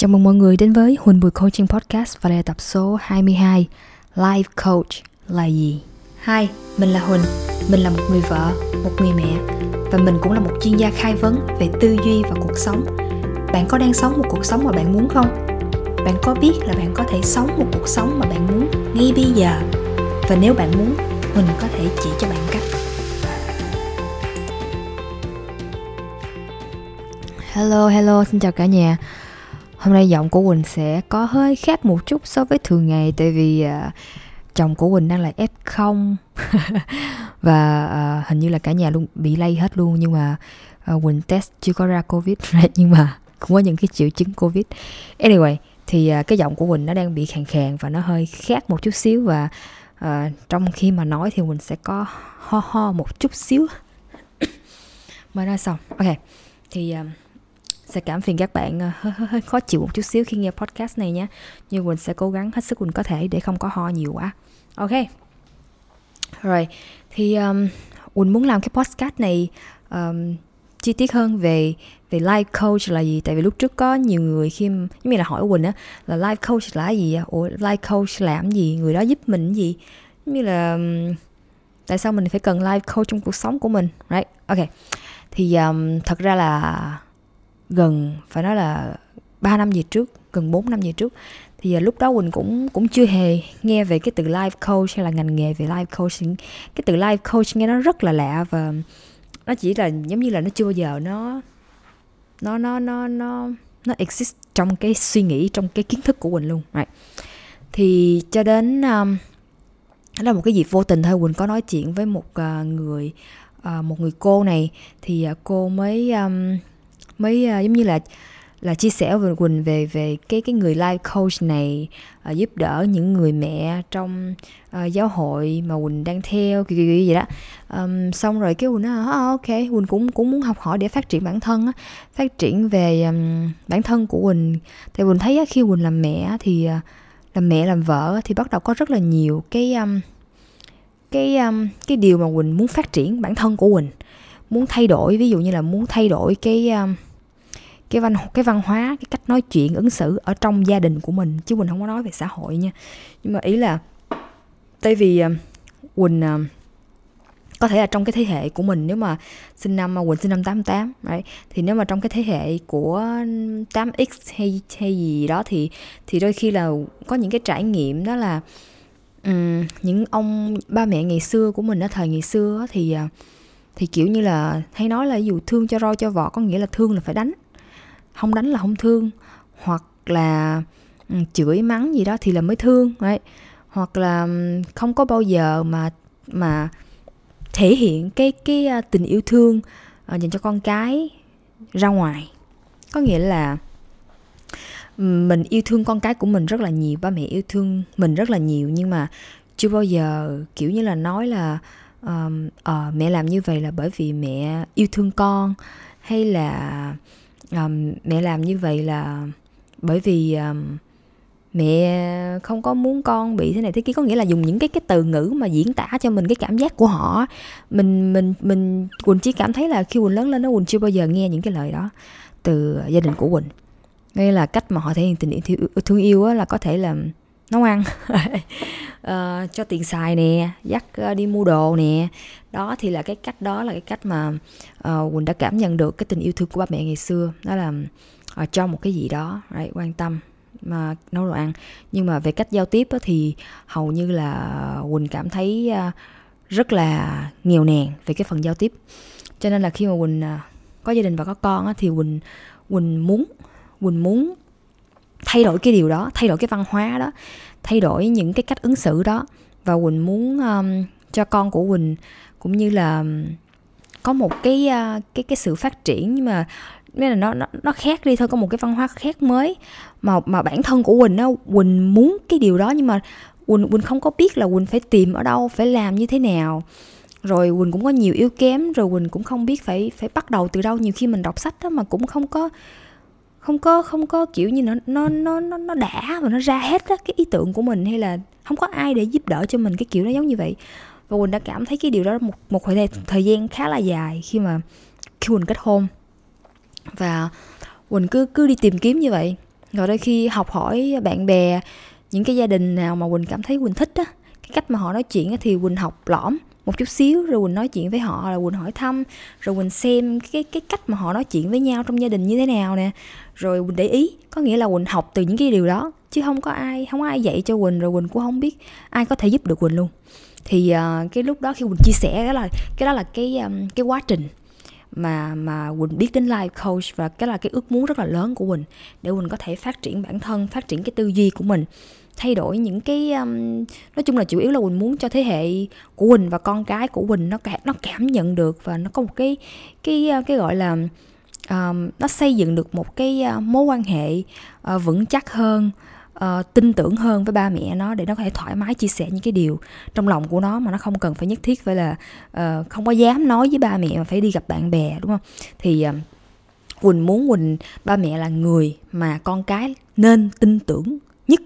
Chào mừng mọi người đến với Huỳnh Bùi Coaching Podcast và đây là tập số 22 Life Coach là gì? Hi, mình là Huỳnh, mình là một người vợ, một người mẹ và mình cũng là một chuyên gia khai vấn về tư duy và cuộc sống. Bạn có đang sống một cuộc sống mà bạn muốn không? Bạn có biết là bạn có thể sống một cuộc sống mà bạn muốn ngay bây giờ? Và nếu bạn muốn, Huỳnh có thể chỉ cho bạn cách. Hello, hello, xin chào cả nhà Hôm nay giọng của Quỳnh sẽ có hơi khác một chút so với thường ngày Tại vì uh, chồng của Quỳnh đang là F0 Và uh, hình như là cả nhà luôn bị lây hết luôn Nhưng mà uh, Quỳnh test chưa có ra Covid right? Nhưng mà cũng có những cái triệu chứng Covid. Anyway, thì uh, cái giọng của Quỳnh nó đang bị khàn khàn Và nó hơi khác một chút xíu Và uh, trong khi mà nói thì Quỳnh sẽ có ho ho một chút xíu. Mới nói xong. Ok, thì... Uh, sẽ cảm phiền các bạn ờ, hơi, hơi, hơi khó chịu một chút xíu khi nghe podcast này nhé nhưng Quỳnh sẽ cố gắng hết sức Quỳnh có thể để không có ho nhiều quá. Ok. Rồi thì um, Quỳnh muốn làm cái podcast này um, chi tiết hơn về về life coach là gì? Tại vì lúc trước có nhiều người khi giống như là hỏi Quỳnh á là life coach là gì ủa life coach làm gì? Người đó giúp mình gì? Giống như là um, tại sao mình phải cần life coach trong cuộc sống của mình? Right. Ok. Thì um, thật ra là gần phải nói là 3 năm về trước gần 4 năm về trước. Thì à, lúc đó Quỳnh cũng cũng chưa hề nghe về cái từ life coach hay là ngành nghề về life coaching. Cái từ life coach nghe nó rất là lạ và nó chỉ là giống như là nó chưa bao giờ nó nó nó nó nó nó exist trong cái suy nghĩ trong cái kiến thức của Quỳnh luôn. Right. thì cho đến um, đó là một cái dịp vô tình thôi Quỳnh có nói chuyện với một uh, người uh, một người cô này. Thì uh, cô mới um, mới uh, giống như là là chia sẻ với Quỳnh về về cái cái người life coach này uh, giúp đỡ những người mẹ trong uh, giáo hội mà Quỳnh đang theo kiểu kiểu gì đó. Um, xong rồi cái Quỳnh nói oh, ok. Quỳnh cũng cũng muốn học hỏi để phát triển bản thân á phát triển về um, bản thân của Quỳnh. Thì Quỳnh thấy á, khi Quỳnh làm mẹ thì uh, làm mẹ làm vợ thì bắt đầu có rất là nhiều cái um, cái um, cái điều mà Quỳnh muốn phát triển bản thân của Quỳnh. Muốn thay đổi ví dụ như là muốn thay đổi cái um, cái văn cái văn hóa cái cách nói chuyện ứng xử ở trong gia đình của mình chứ mình không có nói về xã hội nha nhưng mà ý là tại vì ờ, quỳnh ờ, có thể là trong cái thế hệ của mình nếu mà sinh năm à, Quỳnh sinh năm 88 right? thì nếu mà trong cái thế hệ của 8x hay hay gì đó thì thì đôi khi là có những cái trải nghiệm đó là um, những ông ba mẹ ngày xưa của mình ở thời ngày xưa thì ờ, thì kiểu như là hay nói là dù thương cho roi cho vọt có nghĩa là thương là phải đánh không đánh là không thương hoặc là chửi mắng gì đó thì là mới thương đấy. Hoặc là không có bao giờ mà mà thể hiện cái cái à, tình yêu thương à, dành cho con cái ra ngoài. Có nghĩa là mình yêu thương con cái của mình rất là nhiều ba mẹ yêu thương mình rất là nhiều nhưng mà chưa bao giờ kiểu như là nói là um, uh, mẹ làm như vậy là bởi vì mẹ yêu thương con hay là um, mẹ làm như vậy là bởi vì um, mẹ không có muốn con bị thế này thế kia có nghĩa là dùng những cái cái từ ngữ mà diễn tả cho mình cái cảm giác của họ mình mình mình quỳnh chỉ cảm thấy là khi quỳnh lớn lên nó quỳnh chưa bao giờ nghe những cái lời đó từ gia đình của quỳnh. Nghĩa là cách mà họ thể hiện tình yêu thương yêu á, là có thể là nấu ăn. Uh, cho tiền xài nè dắt ờ, đi mua đồ nè đó thì là cái cách đó là cái cách mà uh, quỳnh đã cảm nhận được cái tình yêu thương của ba mẹ ngày xưa. Đó là uh, cho một cái gì đó right, quan tâm mà nấu đồ ăn. Nhưng mà về cách giao tiếp á, thì hầu như là quỳnh cảm thấy uh, rất là nghèo nàn về cái phần giao tiếp. Cho nên là khi mà quỳnh uh, có gia đình và có con á, thì quỳnh quỳnh muốn quỳnh muốn thay đổi cái điều đó thay đổi cái văn hóa đó thay đổi những cái cách ứng xử đó. Và quỳnh muốn um, cho con của quỳnh cũng như là có một cái cái cái sự phát triển nhưng mà nên là nó nó nó khác đi thôi, có một cái văn hóa khác mới. Mà mà bản thân của quỳnh nó quỳnh muốn cái điều đó nhưng mà quỳnh quỳnh không có biết là quỳnh phải tìm ở đâu, phải làm như thế nào. Rồi quỳnh cũng có nhiều yếu kém, rồi quỳnh cũng không biết phải phải bắt đầu từ đâu. Nhiều khi mình đọc sách đó mà cũng không có không có không có kiểu như nó nó nó nó nó đã và nó ra hết á cái ý tưởng của mình hay là không có ai để giúp đỡ cho mình cái kiểu nó giống như vậy và quỳnh đã cảm thấy cái điều đó một một thời thời gian khá là dài khi mà, khi quỳnh kết hôn. Và quỳnh cứ cứ đi tìm kiếm như vậy. Rồi đôi khi học hỏi bạn bè, những cái gia đình nào mà quỳnh cảm thấy quỳnh thích á, cái cách mà họ nói chuyện á thì quỳnh học lõm một chút xíu, rồi quỳnh nói chuyện với họ là quỳnh hỏi thăm, rồi quỳnh xem cái cái cách mà họ nói chuyện với nhau trong gia đình như thế nào nè. Rồi quỳnh để ý, có nghĩa là quỳnh học từ những cái điều đó, chứ không có ai, không có ai dạy cho quỳnh, rồi quỳnh cũng không biết ai có thể giúp được quỳnh luôn thì uh, cái lúc đó khi quỳnh chia sẻ đó là cái đó là cái um, cái quá trình mà mà quỳnh biết đến life coach và cái là cái ước muốn rất là lớn của quỳnh để quỳnh có thể phát triển bản thân phát triển cái tư duy của mình thay đổi những cái um, nói chung là chủ yếu là quỳnh muốn cho thế hệ của quỳnh và con cái của quỳnh nó nó cảm nhận được và nó có một cái cái uh, cái gọi là um, nó xây dựng được một cái uh, mối quan hệ uh, vững chắc hơn uh, tin tưởng hơn với ba mẹ nó để nó có thể thoải mái chia sẻ những cái điều trong lòng của nó mà nó không cần phải nhất thiết phải là uh, không có dám nói với ba mẹ mà phải đi gặp bạn bè đúng không? Thì uh, quỳnh muốn quỳnh ba mẹ là người mà con cái nên tin tưởng nhất.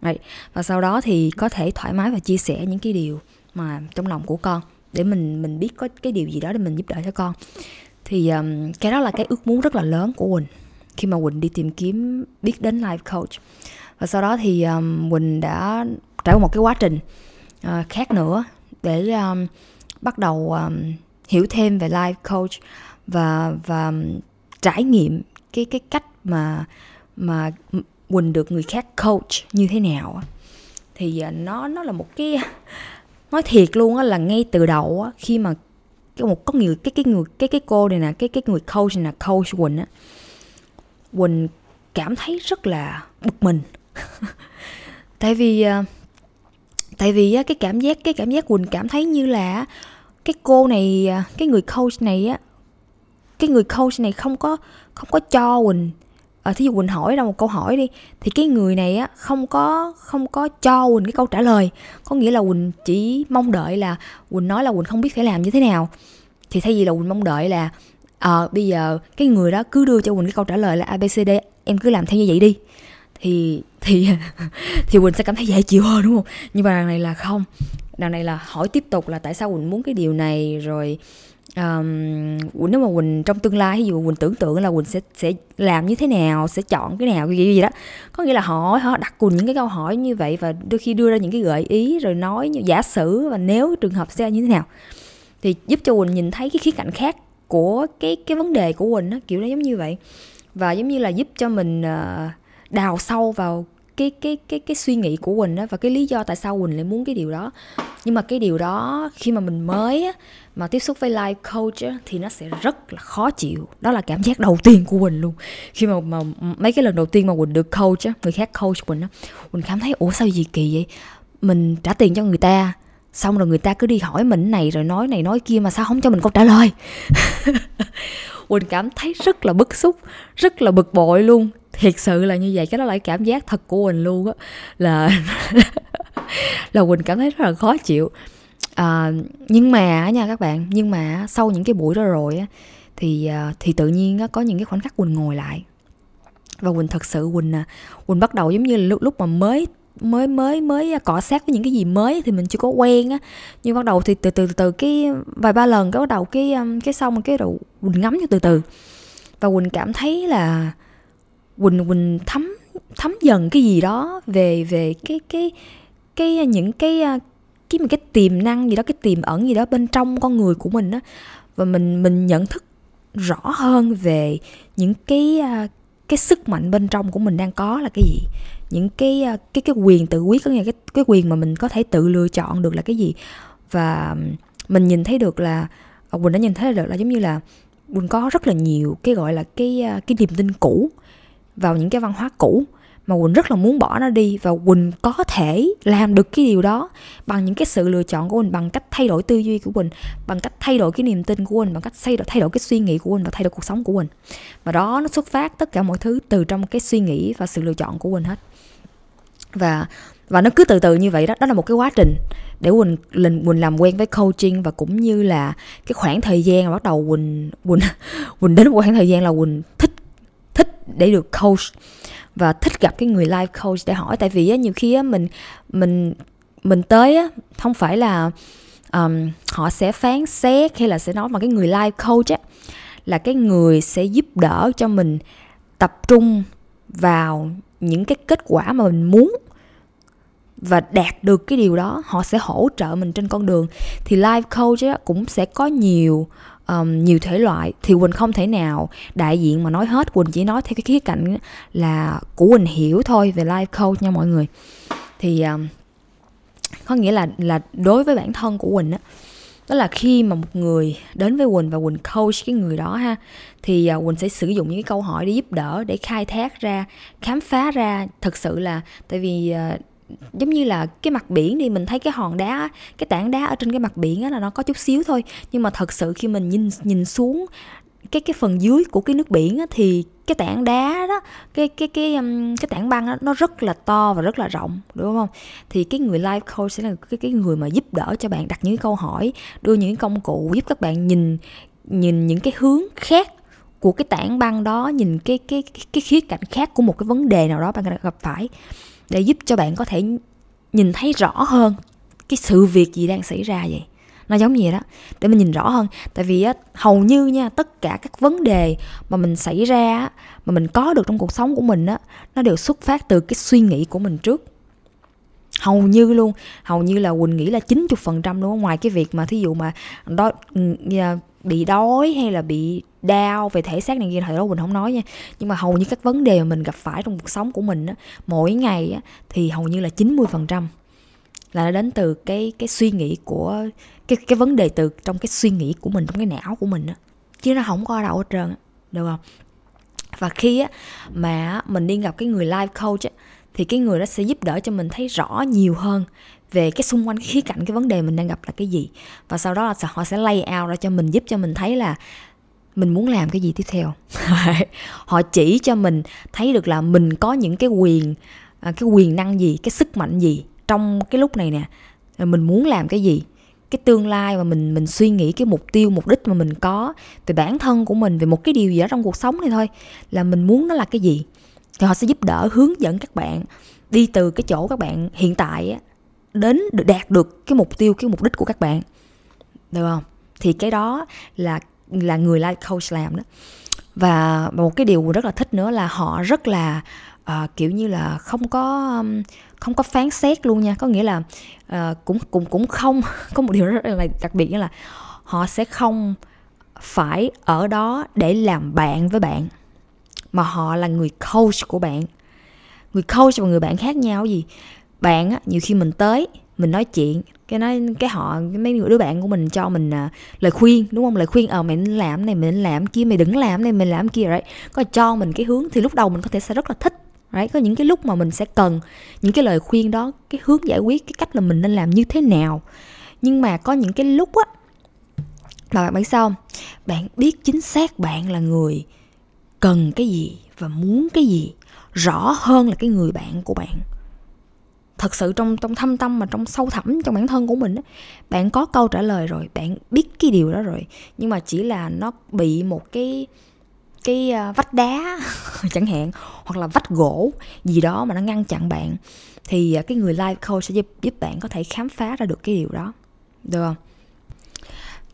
Đấy. và sau đó thì có thể thoải mái và chia sẻ những cái điều mà trong lòng của con để mình mình biết có cái điều gì đó để mình giúp đỡ cho con. Thì um, cái đó là cái ước muốn rất là lớn của quỳnh khi mà quỳnh đi tìm kiếm biết đến life coach và sau đó thì ờ, um, quỳnh đã trải qua một cái quá trình uh, khác nữa để um, bắt đầu um, hiểu thêm về life coach và và trải nghiệm cái cái cách mà mà quỳnh được người khác coach như thế nào thì uh, nó nó là một cái nói thiệt luôn á là ngay từ đầu á khi mà cái một có người cái cái người cái cái cô này nè cái cái người coach này nè coach quỳnh á quỳnh cảm thấy rất là bực mình. tại vì ờ, tại vì cái cảm giác cái cảm giác quỳnh cảm thấy như là cái cô này ờ, cái người coach này á cái người coach này không có không có cho quỳnh à, thí dụ quỳnh hỏi ra một câu hỏi đi thì cái người này á không có không có cho quỳnh cái câu trả lời. Có nghĩa là quỳnh chỉ mong đợi là quỳnh nói là quỳnh không biết phải làm như thế nào. Thì thay vì là quỳnh mong đợi là à, bây giờ cái người đó cứ đưa cho quỳnh cái câu trả lời là abcd em cứ làm theo như vậy đi. Thì thì thì quỳnh sẽ cảm thấy dễ chịu hơn đúng không? Nhưng mà đằng này là không. Đằng này là hỏi tiếp tục là tại sao quỳnh muốn cái điều này rồi um, nếu mà quỳnh trong tương lai ví dụ quỳnh tưởng tượng là quỳnh sẽ sẽ làm như thế nào sẽ chọn cái nào cái gì gì đó có nghĩa là họ họ đặt quỳnh những cái câu hỏi như vậy và đôi khi đưa ra những cái gợi ý rồi nói như giả sử và nếu trường hợp sẽ như thế nào. Thì giúp cho quỳnh nhìn thấy cái khía cạnh khác của cái cái vấn đề của quỳnh á kiểu nó giống như vậy. Và giống như là giúp cho mình uh, đào sâu vào cái cái cái cái suy nghĩ của Quỳnh đó và cái lý do tại sao Quỳnh lại muốn cái điều đó. Nhưng mà cái điều đó khi mà mình mới á, mà tiếp xúc với life coach á, thì nó sẽ rất là khó chịu. Đó là cảm giác đầu tiên của Quỳnh luôn. Khi mà, mà mấy cái lần đầu tiên mà Quỳnh được coach á, người khác coach Quỳnh á Quỳnh cảm thấy ủa sao gì kỳ vậy? Mình trả tiền cho người ta xong rồi người ta cứ đi hỏi mình này rồi nói này nói kia mà sao không cho mình câu trả lời? Quỳnh cảm thấy rất là bức xúc rất là bực bội luôn thiệt sự là như vậy cái đó là cảm giác thật của quỳnh luôn á. Là là quỳnh cảm thấy rất là khó chịu. À, nhưng mà nha các bạn nhưng mà sau những cái buổi đó rồi á thì à, thì tự nhiên á, có những cái khoảnh khắc quỳnh ngồi lại. Và quỳnh thật sự quỳnh à, quỳnh bắt đầu giống như là lúc lúc mà mới mới mới mới cọ sát với những cái gì mới thì mình chưa có quen á. Nhưng bắt đầu thì từ từ từ cái vài ba lần cái bắt đầu cái um, cái xong cái đầu quỳnh ngắm cho từ từ. Và quỳnh cảm thấy là quỳnh quỳnh thấm thấm dần cái gì đó về về cái cái cái à, những cái à, cái cái cái tiềm năng gì đó, cái tiềm ẩn gì đó bên trong con người của mình á. Và mình mình nhận thức rõ hơn về những cái à, cái sức mạnh bên trong của mình đang có là cái gì. Những cái cái cái quyền tự quyết, có nghĩa cái cái quyền mà mình có thể tự lựa chọn được là cái gì. Và mình nhìn thấy được là quỳnh đã nhìn thấy được là giống như là quỳnh có rất là nhiều cái, gọi là, cái cái niềm tin cũ vào những cái văn hóa cũ mà quỳnh rất là muốn bỏ nó đi và quỳnh có thể làm được cái điều đó bằng những cái sự lựa chọn của quỳnh, bằng cách thay đổi tư duy của quỳnh, bằng cách thay đổi cái niềm tin của quỳnh, bằng cách thay đổi thay đổi cái suy nghĩ của quỳnh và thay đổi cuộc sống của quỳnh. Và đó nó xuất phát tất cả mọi thứ từ trong cái suy nghĩ và sự lựa chọn của quỳnh hết. Và và nó cứ từ từ như vậy đó đó là một cái quá trình để quỳnh mình quỳnh làm quen với coaching và cũng như là cái khoảng thời gian mà bắt đầu quỳnh quỳnh quỳnh đến một khoảng thời gian là quỳnh thích để được coach và thích gặp cái người life coach để hỏi. Tại vì á, nhiều khi á, mình mình mình tới á, không phải là um, họ sẽ phán xét hay là sẽ nói mà cái người life coach á là cái người sẽ giúp đỡ cho mình tập trung vào những cái kết quả mà mình muốn và đạt được cái điều đó. Họ sẽ hỗ trợ mình trên con đường. Thì life coach á, cũng sẽ có nhiều um, nhiều thể loại. Thì quỳnh không thể nào đại diện mà nói hết. Quỳnh chỉ nói theo cái khía cạnh là của quỳnh hiểu thôi về life coach nha mọi người. Thì um, có nghĩa là là đối với bản thân của quỳnh á đó là khi mà một người đến với quỳnh và quỳnh coach cái người đó ha thì à, quỳnh sẽ sử dụng những cái câu hỏi để giúp đỡ để khai thác ra khám phá ra. Thực sự là tại vì uh, giống như là cái mặt biển thì mình thấy cái hòn đá cái tảng đá ở trên cái mặt biển á là nó có chút xíu thôi. Nhưng mà thật sự khi mình nhìn nhìn xuống cái cái phần dưới của cái nước biển á, thì cái tảng đá đó cái cái cái um, cái tảng băng đó, nó rất là to và rất là rộng đúng không? Thì cái người life coach sẽ là cái cái người mà giúp đỡ cho bạn đặt những câu hỏi đưa những công cụ giúp các bạn nhìn nhìn những cái hướng khác của cái tảng băng đó nhìn cái cái cái khía cạnh khác của một cái vấn đề nào đó bạn gặp phải để giúp cho bạn có thể nhìn thấy rõ hơn cái sự việc gì đang xảy ra vậy. Nó giống như vậy đó để mình nhìn rõ hơn. Tại vì á, hầu như nha tất cả các vấn đề mà mình xảy ra mà mình có được trong cuộc sống của mình á nó đều xuất phát từ cái suy nghĩ của mình trước. Hầu như luôn hầu như là quỳnh nghĩ là 90% luôn ngoài cái việc mà thí dụ mà đó ừ, à, bị đói hay là bị đau về thể xác này kia thời đó mình không nói nha. Nhưng mà hầu như các vấn đề mà mình gặp phải trong cuộc sống của mình á, mỗi ngày á, thì hầu như là 90% là nó đến từ cái cái suy nghĩ của cái cái vấn đề từ trong cái suy nghĩ của mình trong cái não của mình á. Chứ nó không có ở đâu hết trơn được không? Và khi á mà mình đi gặp cái người life coach á thì cái người đó sẽ giúp đỡ cho mình thấy rõ nhiều hơn về cái xung quanh khía cạnh cái vấn đề mình đang gặp là cái gì. Và sau đó là họ sẽ lay out ra cho mình giúp cho mình thấy là mình muốn làm cái gì tiếp theo? Họ chỉ cho mình thấy được là mình có những cái quyền à, cái quyền năng gì, cái sức mạnh gì trong cái lúc này nè. Mình muốn làm cái gì? Cái tương lai mà mình mình suy nghĩ cái mục tiêu, mục đích mà mình có về bản thân của mình, về một cái điều gì đó trong cuộc sống này thôi, là mình muốn nó là cái gì? Thì họ sẽ giúp đỡ hướng dẫn các bạn đi từ cái chỗ các bạn hiện tại đến đạt được cái mục tiêu, cái mục đích của các bạn. Được không? Thì cái đó là là người life coach làm đó. Và một cái điều rất là thích nữa là họ rất là uh, kiểu như là không có um, không có phán xét luôn nha. Có nghĩa là uh, cũng cũng cũng không có một điều rất là đặc biệt là họ sẽ không phải ở đó để làm bạn với bạn mà họ là người coach của bạn. Người coach và người bạn khác nhau gì? Bạn á nhiều khi mình tới mình nói chuyện cái nói cái họ mấy người đứa bạn của mình cho mình à, lời khuyên đúng không? Lời khuyên ờ à, mày nên làm này mày nên làm kia mày đừng làm này mày làm kia right? Có cho mình cái hướng thì lúc đầu mình có thể sẽ rất là thích right? Có những cái lúc mà mình sẽ cần những cái lời khuyên đó cái hướng giải quyết cái cách là mình nên làm như thế nào. Nhưng mà có những cái lúc á mà bạn biết sao bạn biết chính xác bạn là người cần cái gì và muốn cái gì rõ hơn là cái người bạn của bạn thật sự trong trong thâm tâm mà trong sâu thẳm trong bản thân của mình bạn có câu trả lời rồi bạn biết cái điều đó rồi. Nhưng mà chỉ là nó bị một cái cái à, vách đá chẳng hạn hoặc là vách gỗ gì đó mà nó ngăn chặn bạn thì à, cái người life coach sẽ giúp giúp bạn có thể khám phá ra được cái điều đó. Được không?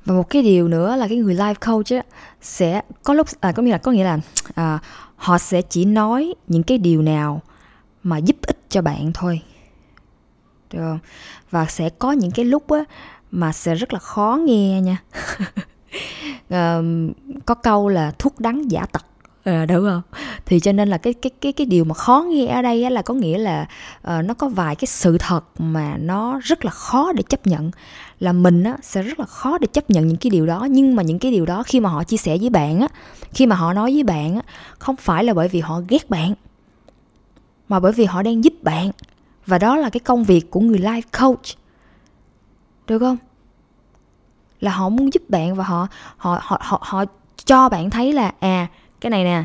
Và một cái điều nữa là cái người life coach ấy, sẽ có lúc à, có nghĩa là có nghĩa là à, họ sẽ chỉ nói những cái điều nào mà giúp ích cho bạn thôi được không? Và sẽ có những cái lúc á mà sẽ rất là khó nghe nha. À, có câu là thuốc đắng giả tật à, đúng không? Thì cho nên là cái cái cái cái điều mà khó nghe ở đây á, là có nghĩa là uh, nó có vài cái sự thật mà nó rất là khó để chấp nhận. Là mình á, sẽ rất là khó để chấp nhận những cái điều đó. Nhưng mà những cái điều đó khi mà họ chia sẻ với bạn á khi mà họ nói với bạn á không phải là bởi vì họ ghét bạn mà bởi vì họ đang giúp bạn và đó là cái công việc của người life coach. Được không? Là họ muốn giúp bạn và họ họ họ họ, họ cho bạn thấy là à cái này nè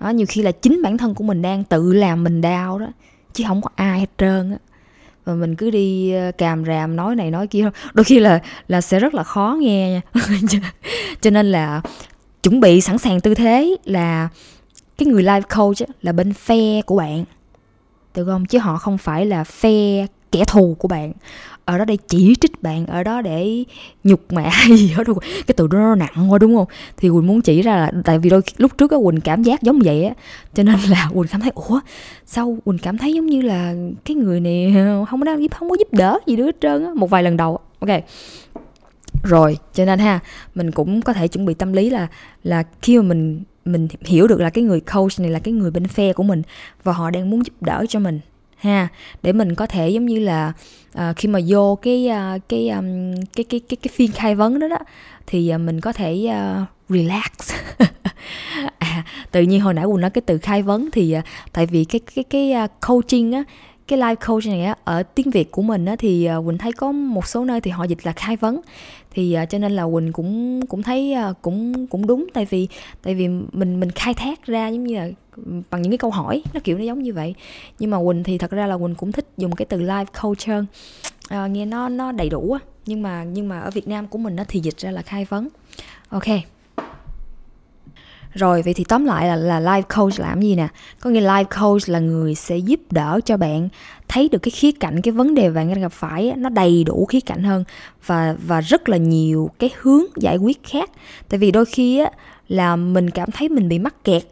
đó, nhiều khi là chính bản thân của mình đang tự làm mình đau đó chứ không có ai hết trơn á. Và mình cứ đi ờ, càm ràm nói này nói kia đôi khi là là sẽ rất là khó nghe nha. Cho nên là chuẩn bị sẵn sàng tư thế là cái người life coach là bên phe của bạn được không chứ họ không phải là phe kẻ thù của bạn. Ở đó để chỉ trích bạn, ở đó để nhục mạ hay gì đó đâu cái từ đó nó nặng quá, đúng không? Thì quỳnh muốn chỉ ra là, tại vì đôi lúc trước á, quỳnh cảm giác giống vậy á. Cho nên là quỳnh cảm thấy, ủa, sao quỳnh cảm thấy giống như là cái người này không có đang giúp, không có giúp đỡ gì nữa hết trơn á? Một vài lần đầu ok. Rồi, cho nên ha, mình cũng có thể chuẩn bị tâm lý là là khi mà mình mình hiểu được là cái người coach này là cái người bên phe của mình và họ đang muốn giúp đỡ cho mình ha. Để mình có thể giống như là uh, khi mà vô cái uh, cái, um, cái cái cái cái phiên khai vấn đó đó thì uh, mình có thể uh, relax. À, tự nhiên hồi nãy quỳnh nói cái từ khai vấn thì uh, tại vì cái cái cái uh, coaching á cái live coach này á ở tiếng việt của mình á thì uh, quỳnh thấy có một số nơi thì họ dịch là khai vấn thì uh, cho nên là quỳnh cũng cũng thấy uh, cũng cũng đúng. Tại vì tại vì mình mình khai thác ra giống như là bằng những cái câu hỏi nó kiểu nó giống như vậy. Nhưng mà quỳnh thì thật ra là quỳnh cũng thích dùng cái từ life coach hơn ờ, nghe nó nó đầy đủ á. Nhưng mà nhưng mà ở việt nam của mình nó thì dịch ra là khai vấn. Ok rồi, vậy thì tóm lại là là life coach làm gì nè? Có nghĩa life coach là người sẽ giúp đỡ cho bạn thấy được cái khía cạnh, cái vấn đề bạn đang gặp phải nó đầy đủ khía cạnh hơn và và rất là nhiều cái hướng giải quyết khác. Tại vì đôi khi á, là mình cảm thấy mình bị mắc kẹt,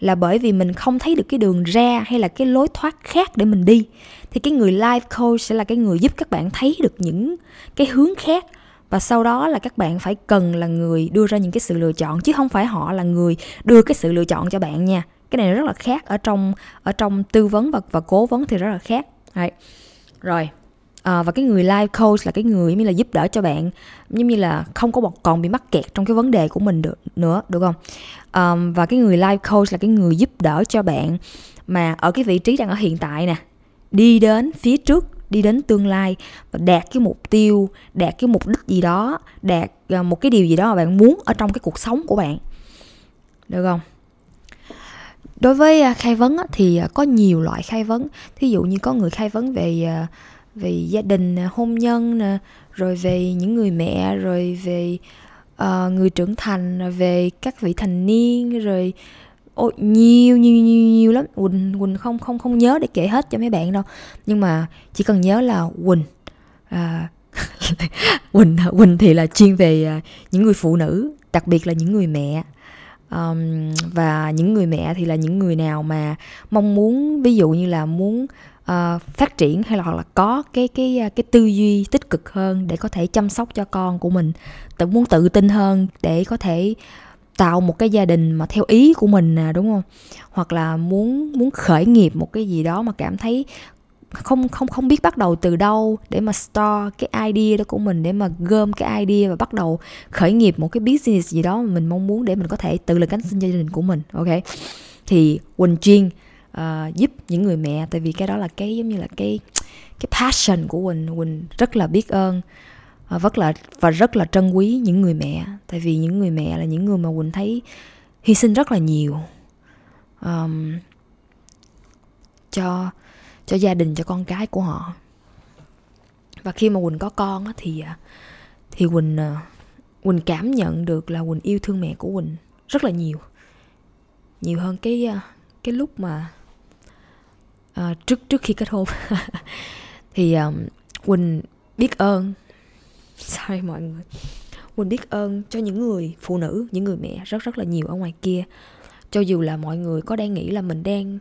là bởi vì mình không thấy được cái đường ra hay là cái lối thoát khác để mình đi. Thì cái người life coach sẽ là cái người giúp các bạn thấy được những cái hướng khác và sau đó là các bạn phải cần là người đưa ra những cái sự lựa chọn chứ không phải họ là người đưa cái sự lựa chọn cho bạn nha. Cái này rất là khác ở trong ở trong tư vấn và và cố vấn thì rất là khác. Đấy. rồi à, và cái người life coach là cái người như là giúp đỡ cho bạn giống như là không có còn bị mắc kẹt trong cái vấn đề của mình được nữa được không? Um, và cái người life coach là cái người giúp đỡ cho bạn mà ở cái vị trí đang ở hiện tại nè đi đến phía trước đi đến tương lai và đạt cái mục tiêu đạt cái mục đích gì đó đạt à, một cái điều gì đó mà bạn muốn ở trong cái cuộc sống của bạn. Được không? Đối với à, khai vấn thì à, có nhiều loại khai vấn. Thí dụ như có người khai vấn về về gia đình hôn nhân nè rồi về những người mẹ rồi về uh, người trưởng thành về các vị thành niên rồi Ôi, nhiều nhiều nhiều nhiều lắm. Quỳnh quỳnh không không không nhớ để kể hết cho mấy bạn đâu. Nhưng mà chỉ cần nhớ là quỳnh à, quỳnh quỳnh thì là chuyên về à, những người phụ nữ đặc biệt là những người mẹ. Um, và những người mẹ thì là những người nào mà mong muốn ví dụ như là muốn uh, phát triển hay là hoặc là có cái cái à, cái tư duy tích cực hơn để có thể chăm sóc cho con của mình tự muốn tự tin hơn để có thể tạo một cái gia đình mà theo ý của mình nè đúng không? Hoặc là muốn muốn khởi nghiệp một cái gì đó mà cảm thấy không không không biết bắt đầu từ đâu để mà store cái idea đó của mình để mà gom cái idea và bắt đầu khởi nghiệp một cái business gì đó mà mình mong muốn để mình có thể tự lực cánh sinh gia đình của mình ok? Thì quỳnh chuyên uh, ờ, giúp những người mẹ tại vì cái đó là cái giống như là cái cái passion của quỳnh. Quỳnh rất là biết ơn Ờ, rất là và rất là trân quý những người mẹ tại vì những người mẹ là những người mà quỳnh thấy hy sinh rất là nhiều. Um, cho cho gia đình cho con cái của họ. Và khi mà quỳnh có con á, thì à, thì quỳnh à, quỳnh cảm nhận được là quỳnh yêu thương mẹ của quỳnh rất là nhiều. Nhiều hơn cái à, cái lúc mà uh, trước trước khi kết hôn. Thì um, quỳnh biết ơn sorry mọi người. Quỳnh biết ơn cho những người phụ nữ những người mẹ rất rất là nhiều ở ngoài kia. Cho dù là mọi người có đang nghĩ là mình đang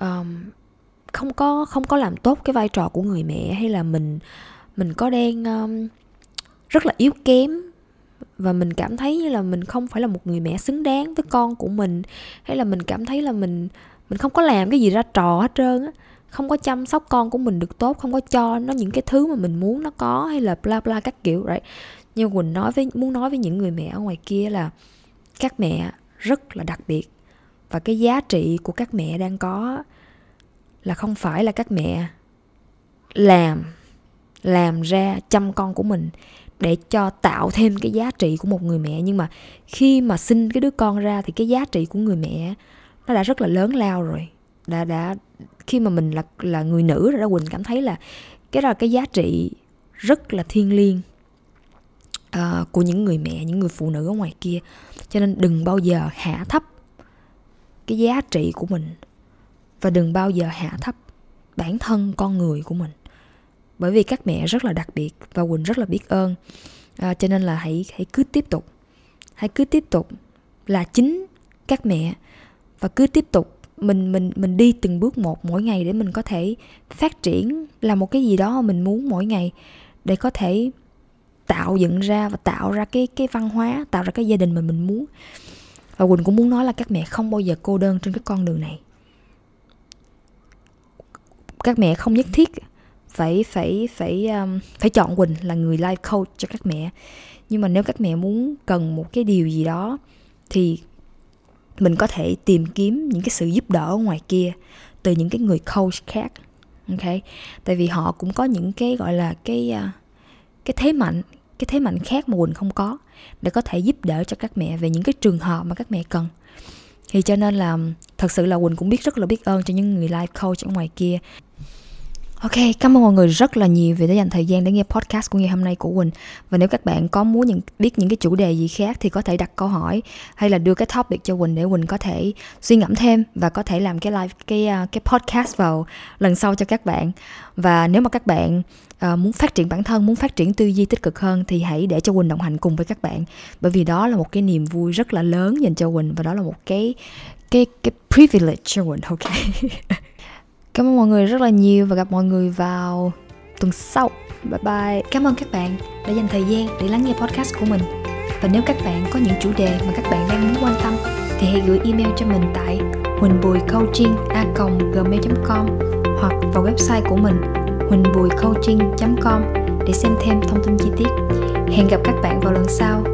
um, không có không có làm tốt cái vai trò của người mẹ hay là mình mình có đang um, rất là yếu kém và mình cảm thấy như là mình không phải là một người mẹ xứng đáng với con của mình hay là mình cảm thấy là mình mình không có làm cái gì ra trò hết trơn á không có chăm sóc con của mình được tốt, không có cho nó những cái thứ mà mình muốn nó có hay là bla bla các kiểu, right? Nhưng quỳnh nói với, muốn nói với những người mẹ ở ngoài kia là các mẹ rất là đặc biệt và cái giá trị của các mẹ đang có là không phải là các mẹ làm làm ra chăm con của mình để cho tạo thêm cái giá trị của một người mẹ. Nhưng mà khi mà sinh cái đứa con ra thì cái giá trị của người mẹ nó đã rất là lớn lao rồi đã đã khi mà mình là là người nữ rồi đó quỳnh cảm thấy là cái đó là cái giá trị rất là thiêng liêng uh, của những người mẹ những người phụ nữ ở ngoài kia. Cho nên đừng bao giờ hạ thấp cái giá trị của mình và đừng bao giờ hạ thấp bản thân con người của mình. Bởi vì các mẹ rất là đặc biệt và quỳnh rất là biết ơn à, cho nên là hãy hãy cứ tiếp tục hãy cứ tiếp tục là chính các mẹ và cứ tiếp tục mình mình mình đi từng bước một mỗi ngày để mình có thể phát triển là một cái gì đó mình muốn mỗi ngày để có thể tạo dựng ra và tạo ra cái cái văn hóa tạo ra cái gia đình mà mình muốn. Và quỳnh cũng muốn nói là các mẹ không bao giờ cô đơn trên cái con đường này. Các mẹ không nhất thiết phải phải phải um, phải chọn quỳnh là người life coach cho các mẹ. Nhưng mà nếu các mẹ muốn cần một cái điều gì đó thì mình có thể tìm kiếm những cái sự giúp đỡ ngoài kia từ những cái người coach khác, ok? Tại vì họ cũng có những cái, gọi là, cái à, cái thế mạnh, cái thế mạnh khác mà quỳnh không có để có thể giúp đỡ cho các mẹ về những cái trường hợp mà các mẹ cần. Thì cho nên là, thật sự là quỳnh cũng biết rất là biết ơn cho những người life coach ở ngoài kia. Ok, cảm ơn mọi người rất là nhiều vì đã dành thời gian để nghe podcast của ngày hôm nay của Quỳnh. Và nếu các bạn có muốn những, biết những cái chủ đề gì khác thì có thể đặt câu hỏi hay là đưa cái topic cho Quỳnh để Quỳnh có thể suy ngẫm thêm và có thể làm cái live cái à, cái podcast vào lần sau cho các bạn. Và nếu mà các bạn uh, muốn phát triển bản thân, muốn phát triển tư duy tích cực hơn thì hãy để cho Quỳnh đồng hành cùng với các bạn. Bởi vì đó là một cái niềm vui rất là lớn dành cho Quỳnh và đó là một cái cái cái privilege cho Quỳnh, ok. Cảm ơn mọi người rất là nhiều và gặp mọi người vào tuần sau. Bye bye. Cảm ơn các bạn đã dành thời gian để lắng nghe podcast của mình. Và nếu các bạn có những chủ đề mà các bạn đang muốn quan tâm, thì hãy gửi email cho mình tại huỳnhbùicoaching.com hoặc vào website của mình huỳnhbùicoaching.com để xem thêm thông tin chi tiết. Hẹn gặp các bạn vào lần sau.